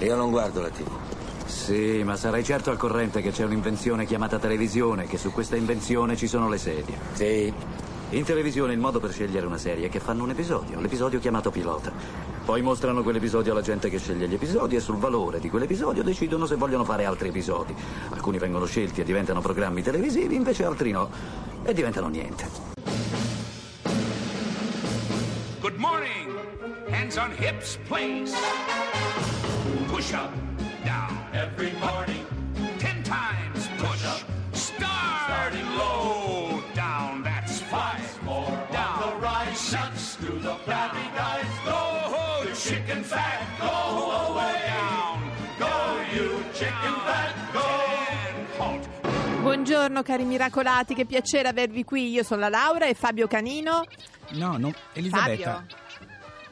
Io non guardo la TV. Sì, ma sarai certo al corrente che c'è un'invenzione chiamata televisione, che su questa invenzione ci sono le sedie. Sì. In televisione il modo per scegliere una serie è che fanno un episodio, l'episodio chiamato pilota. Poi mostrano quell'episodio alla gente che sceglie gli episodi e sul valore di quell'episodio decidono se vogliono fare altri episodi. Alcuni vengono scelti e diventano programmi televisivi, invece altri no. E diventano niente. Good morning. Hands on hips, please. Push up, down. Every morning. Ten times push. Starting low, down. That's five. More down. the rise. Six to the flabby guys. Go, the chicken fat. Go away. Down. Go, you chicken fat. Go. Halt. Buongiorno cari miracolati, che piacere avervi qui. Io sono la Laura e Fabio Canino. No, no, Elisabetta. Fabio.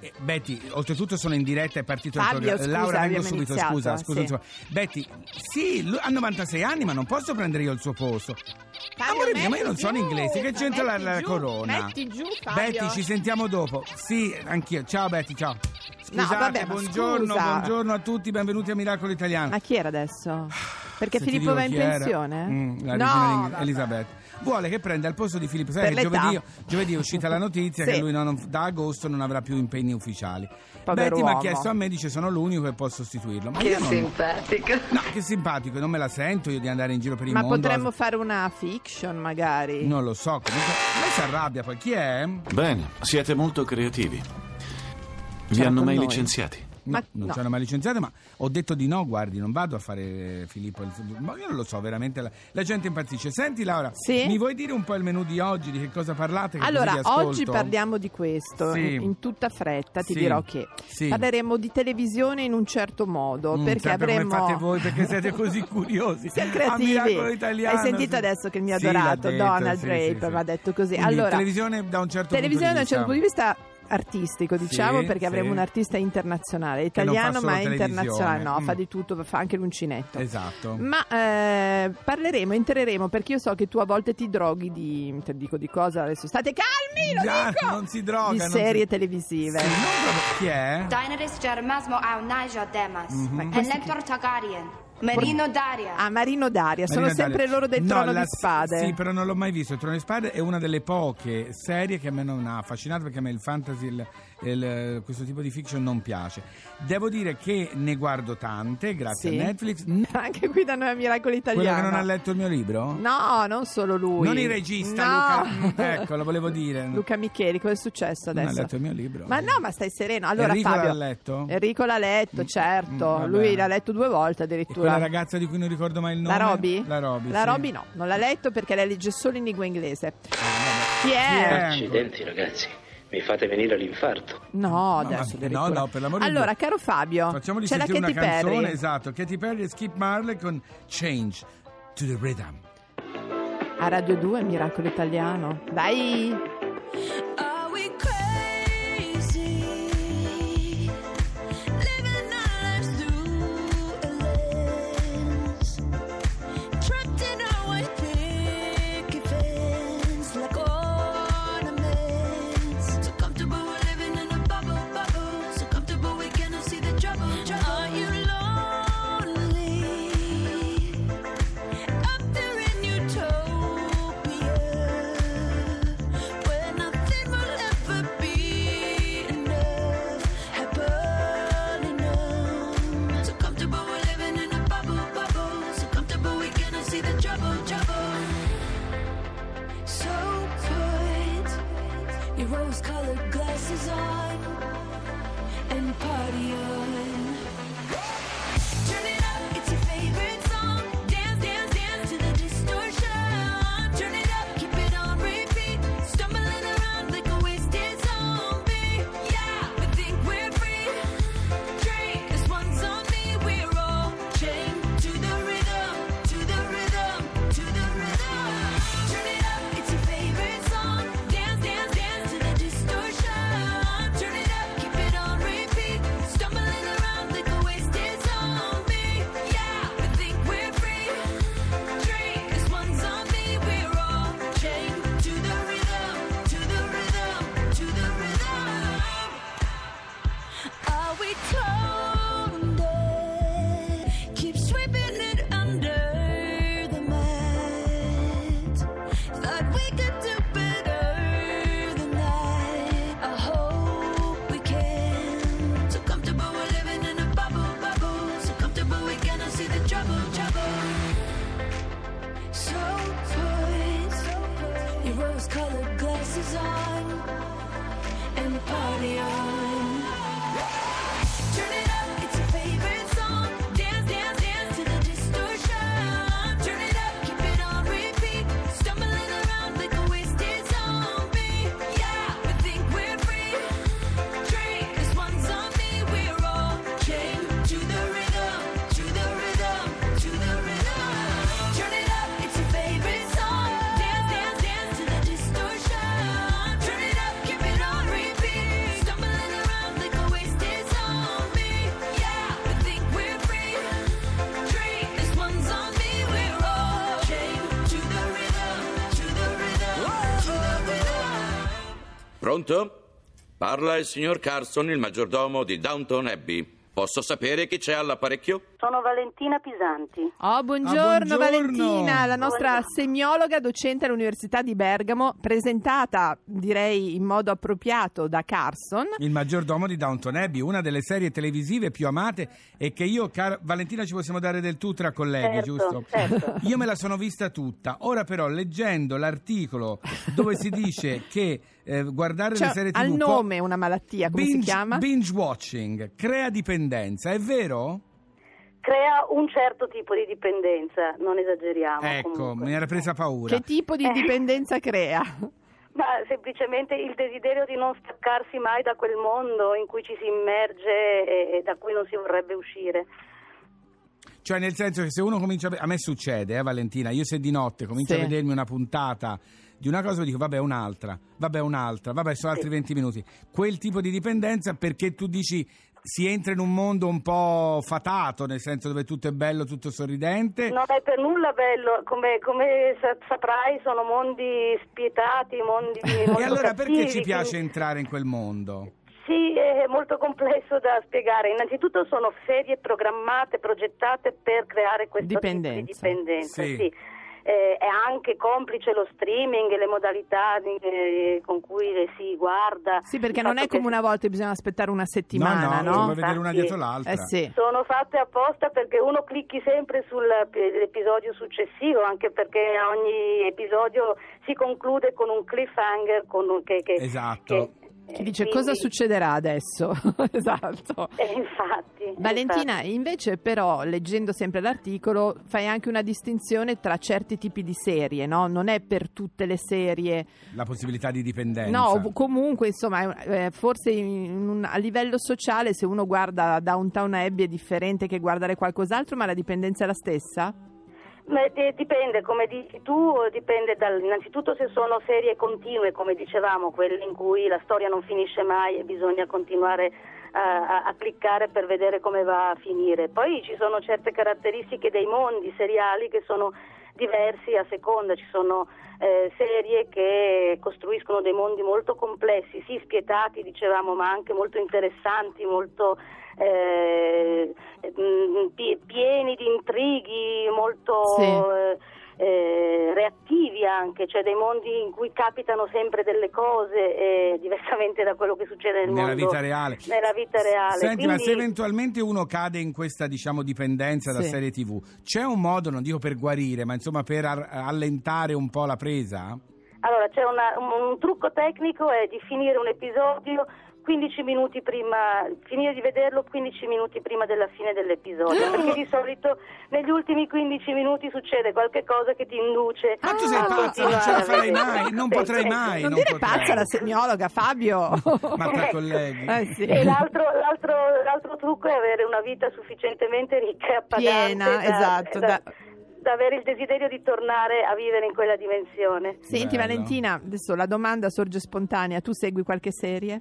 Eh, Betty, oltretutto sono in diretta, è partito Fabio, il programma. scusa, Laura, vengo subito, iniziato, scusa, scusa, sì. scusa. Betty, sì, lui ha 96 anni, ma non posso prendere io il suo posto. Fabio, Amore mio, ma io non sono giù, inglese, che c'entra la, la giù, corona? metti giù, Fabio. Betty, ci sentiamo dopo. Sì, anch'io. Ciao Betty, ciao. Scusate, vabbè, ma buongiorno, scusa. buongiorno a tutti, benvenuti a Miracolo Italiano. Ma chi era adesso? Perché Filippo va in pensione? Mm, la no, regina. Elisabetta. Vuole che prenda il posto di Filippo. Sai Per che giovedì, giovedì è uscita la notizia Sì. che lui non- da agosto non avrà più impegni ufficiali. Povero Betty mi ha chiesto a me, dice sono l'unico che può sostituirlo. Ma Che io non... simpatico. No, che simpatico, non me la sento io di andare in giro per il Ma mondo. potremmo fare una fiction magari. Non lo so, comunque. Lei si arrabbia poi. Chi è? Bene, siete molto creativi. Vi C'era hanno mai noi. licenziati? No, Ma non no. ci hanno mai licenziato, ma ho detto di no, guardi, non vado a fare Filippo. il- Ma io non lo so, veramente la, la gente impazzisce. Senti Laura, Sì? mi vuoi dire un po' il menù di oggi, di che cosa parlate? Che Allora, oggi parliamo di questo, Sì. in, in tutta fretta ti Sì. dirò che parleremo di televisione in un certo modo, Mm, perché sempre avremo... come fate voi perché siete così curiosi. A creativi. Italiano, Hai sentito adesso che il mio adorato detto, Donald Draper mi ha detto così. Quindi, allora, televisione da un certo televisione da un punto certo di punto di vista artistico, diciamo, Sì, perché avremo sì. un artista internazionale, italiano ma internazionale, no, televisione. fa Mm. di tutto, fa anche l'uncinetto. Esatto. Ma eh, parleremo, entreremo perché io so che tu a volte ti droghi di. Te dico di cosa adesso. State calmi, lo Già, dico! non si droga, Di serie si- televisive. Sì, non proprio- Chi è? Daenerys Jarmasmo au Naja Demas. Mhm. Elector Targaryen. Marino Daria. Ah, Marino Daria, sono Marina sempre Daria. loro del No, trono la- di spade. Sì, però non l'ho mai visto. Il trono di spade è una delle poche serie che a me non ha affascinato perché a me il fantasy, il- il- questo tipo di fiction non piace. Devo dire che ne guardo tante, grazie Sì. a Netflix. Anche qui da noi a Miracolo Quello Italiano. che non ha letto il mio libro? No, non solo lui. Non il regista, No. Luca. Ecco, lo volevo dire. Luca Micheli, cosa è successo Non ha adesso? letto il mio libro. Ma no, ma stai sereno. Allora, Enrico Fabio, l'ha letto? Enrico l'ha letto, Mm, certo. mm. Lui l'ha letto due volte addirittura. Quella ragazza di cui non ricordo mai il nome? La Roby? La Roby. La sì. Roby no, non l'ha letto perché lei legge solo in lingua inglese. Chi è? Accidenti ragazzi, mi fate venire l'infarto. No, No, adesso ma- addirittura. no, no, per l'amore di Allora, caro Fabio, Facciamogli c'è la Katy una canzone, Perry. esatto. Katy Perry e Skip Marley con Change to the Rhythm. A Radio 2, Miracolo Italiano. Dai! your rose-colored glasses on and the party on. Pronto? Parla il signor Carson, il maggiordomo di Downton Abbey. Posso sapere chi c'è all'apparecchio? Sono Valentina Pisanti. Oh, buongiorno, Ah, buongiorno. Valentina, la nostra Buongiorno. semiologa docente all'Università di Bergamo, presentata direi in modo appropriato da Carson. Il maggiordomo di Downton Abbey, una delle serie televisive più amate e che io, cara Valentina, ci possiamo dare del tu tra colleghi, Certo, giusto? certo. Io me la sono vista tutta. Ora però, leggendo l'articolo dove si dice che eh, guardare Cioè, le serie TV al nome una malattia, come si binge, chiama? Binge watching crea dipendenza, è vero? Crea un certo tipo di dipendenza, non esageriamo. ecco, comunque. mi era presa paura. Che tipo di dipendenza crea? Ma semplicemente il desiderio di non staccarsi mai da quel mondo in cui ci si immerge e, e da cui non si vorrebbe uscire. Cioè, nel senso che se uno comincia a... A me succede, eh, Valentina, io se di notte comincio Sì. a vedermi una puntata di una cosa, dico, vabbè, un'altra, vabbè, un'altra, vabbè, sono altri 20 minuti. Quel tipo di dipendenza perché tu dici si entra in un mondo un po' fatato, nel senso dove tutto è bello, tutto sorridente. Non è per nulla bello, come, come sa- saprai sono mondi spietati, mondi E allora perché ci piace quindi- entrare in quel mondo? Sì, è molto complesso da spiegare. Innanzitutto sono serie programmate, progettate per creare questo Dipendenza. tipo di dipendenza. Sì. sì. Eh, è anche complice lo streaming e le modalità di- eh, con cui le si guarda. Sì, perché non è che come una volta che bisogna aspettare una settimana, no, no, no? vedere una Infatti- dietro l'altra. Eh sì. Sono fatte apposta perché uno clicchi sempre sull'episodio successivo, anche perché ogni episodio si conclude con un cliffhanger. Con un, che, che- Esatto. Chi dice quindi- cosa succederà adesso? esatto. Eh, infatti. Valentina, invece però, leggendo sempre l'articolo, fai anche una distinzione tra certi tipi di serie, no? Non è per tutte le serie. La possibilità di dipendenza. No, comunque, insomma, eh, forse in un- a livello sociale se uno guarda Downtown Abbey è differente che guardare qualcos'altro, ma la dipendenza è la stessa? Di- dipende, come dici tu, dipende dal, innanzitutto se sono serie continue, come dicevamo, quelle in cui la storia non finisce mai e bisogna continuare a- a cliccare per vedere come va a finire. Poi ci sono certe caratteristiche dei mondi seriali che sono diversi a seconda, ci sono eh, serie che costruiscono dei mondi molto complessi, sì spietati dicevamo, ma anche molto interessanti, molto eh, pie- pieni di intrighi, molto Sì. Eh, reattivi anche, cioè dei mondi in cui capitano sempre delle cose, eh, diversamente da quello che succede nel Nella mondo vita reale. nella vita reale. Senti, ma Quindi- se eventualmente uno cade in questa, diciamo, dipendenza da Sì. serie TV, c'è un modo, non dico per guarire, ma insomma per ar- allentare un po' la presa? Allora, c'è una- un, un trucco tecnico è di finire un episodio 15 minuti prima, finire di vederlo 15 minuti prima della fine dell'episodio, perché di solito negli ultimi 15 minuti succede qualche cosa che ti induce Ma tu sei a pazza, non ce la farei mai, non potrei mai. non non dire potrei. pazza la semiologa, Fabio! Ma tra colleghi. Eh sì. E l'altro, l'altro, l'altro trucco è avere una vita sufficientemente ricca e appagante Piena, da, esatto, da- da- da avere il desiderio di tornare a vivere in quella dimensione. Senti Bello. Valentina, adesso la domanda sorge spontanea, tu segui qualche serie?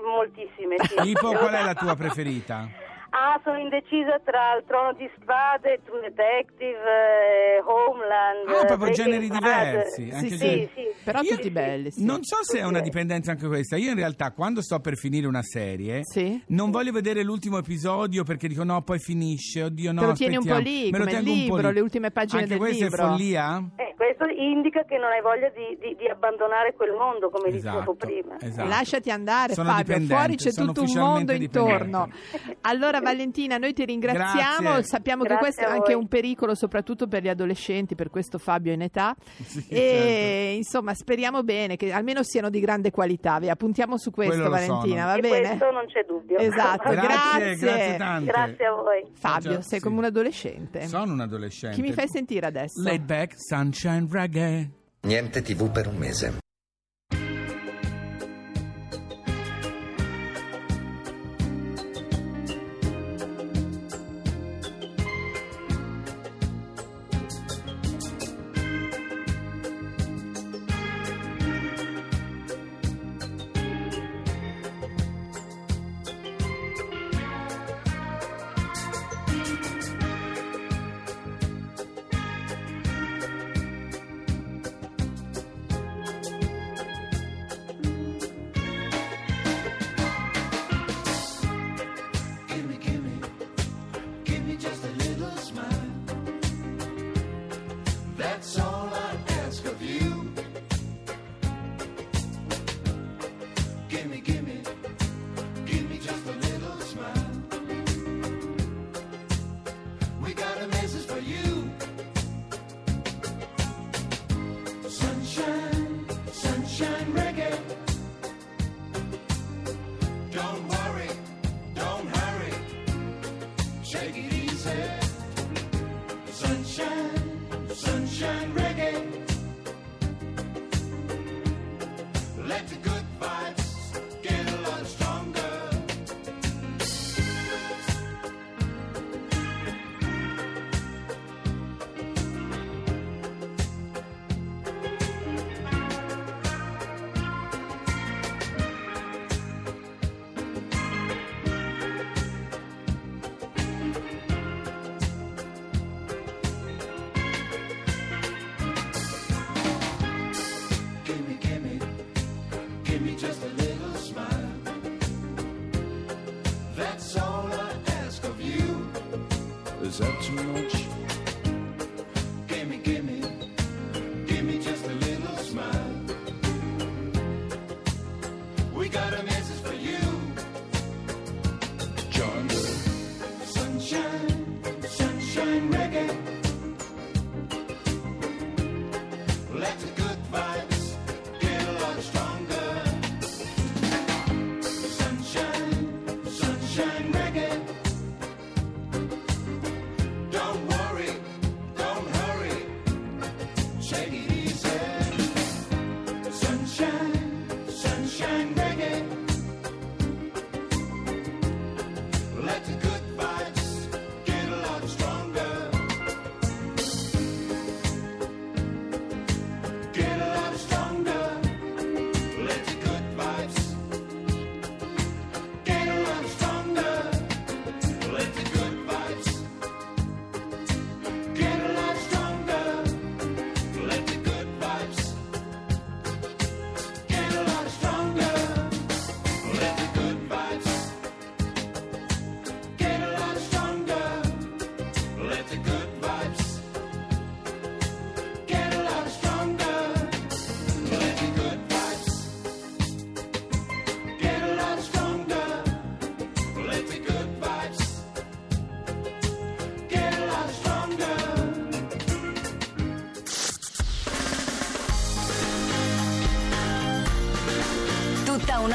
Moltissime, sì. Tipo, qual è la tua preferita? Ah, sono indecisa tra il trono di spade, True Detective, eh, Homeland. Ah, proprio Breaking generi Bad. diversi, Sì, anche sì, generi- sì. Però Io- tutti belli, sì. Non so se è una dipendenza anche questa. Io in realtà quando sto per finire una serie Sì. non voglio vedere l'ultimo episodio perché dico no, poi finisce, oddio no, Te lo tieni un po' lì, Me lo come il tengo un po' libro, lì. le ultime pagine anche del questa libro. è follia? Eh, questo indica che non hai voglia di, di- di abbandonare quel mondo, come dicevo Esatto, prima. esatto. Lasciati andare Sono Fabio, fuori c'è tutto un mondo intorno. Allora Valentina, noi ti ringraziamo, Grazie. sappiamo che Grazie questo è anche un pericolo soprattutto per gli adolescenti, per questo Fabio è in età Sì, e certo. insomma speriamo bene che almeno siano di grande qualità, via, puntiamo su questo Quello Valentina, va E bene? questo non c'è dubbio. Esatto, Grazie, grazie. grazie tante. Grazie a voi. Fabio, Già, sei sì. come un adolescente. Sono un adolescente. Chi mi fai sentire adesso? Laid back, sunshine reggae. Niente TV per un mese. That too much?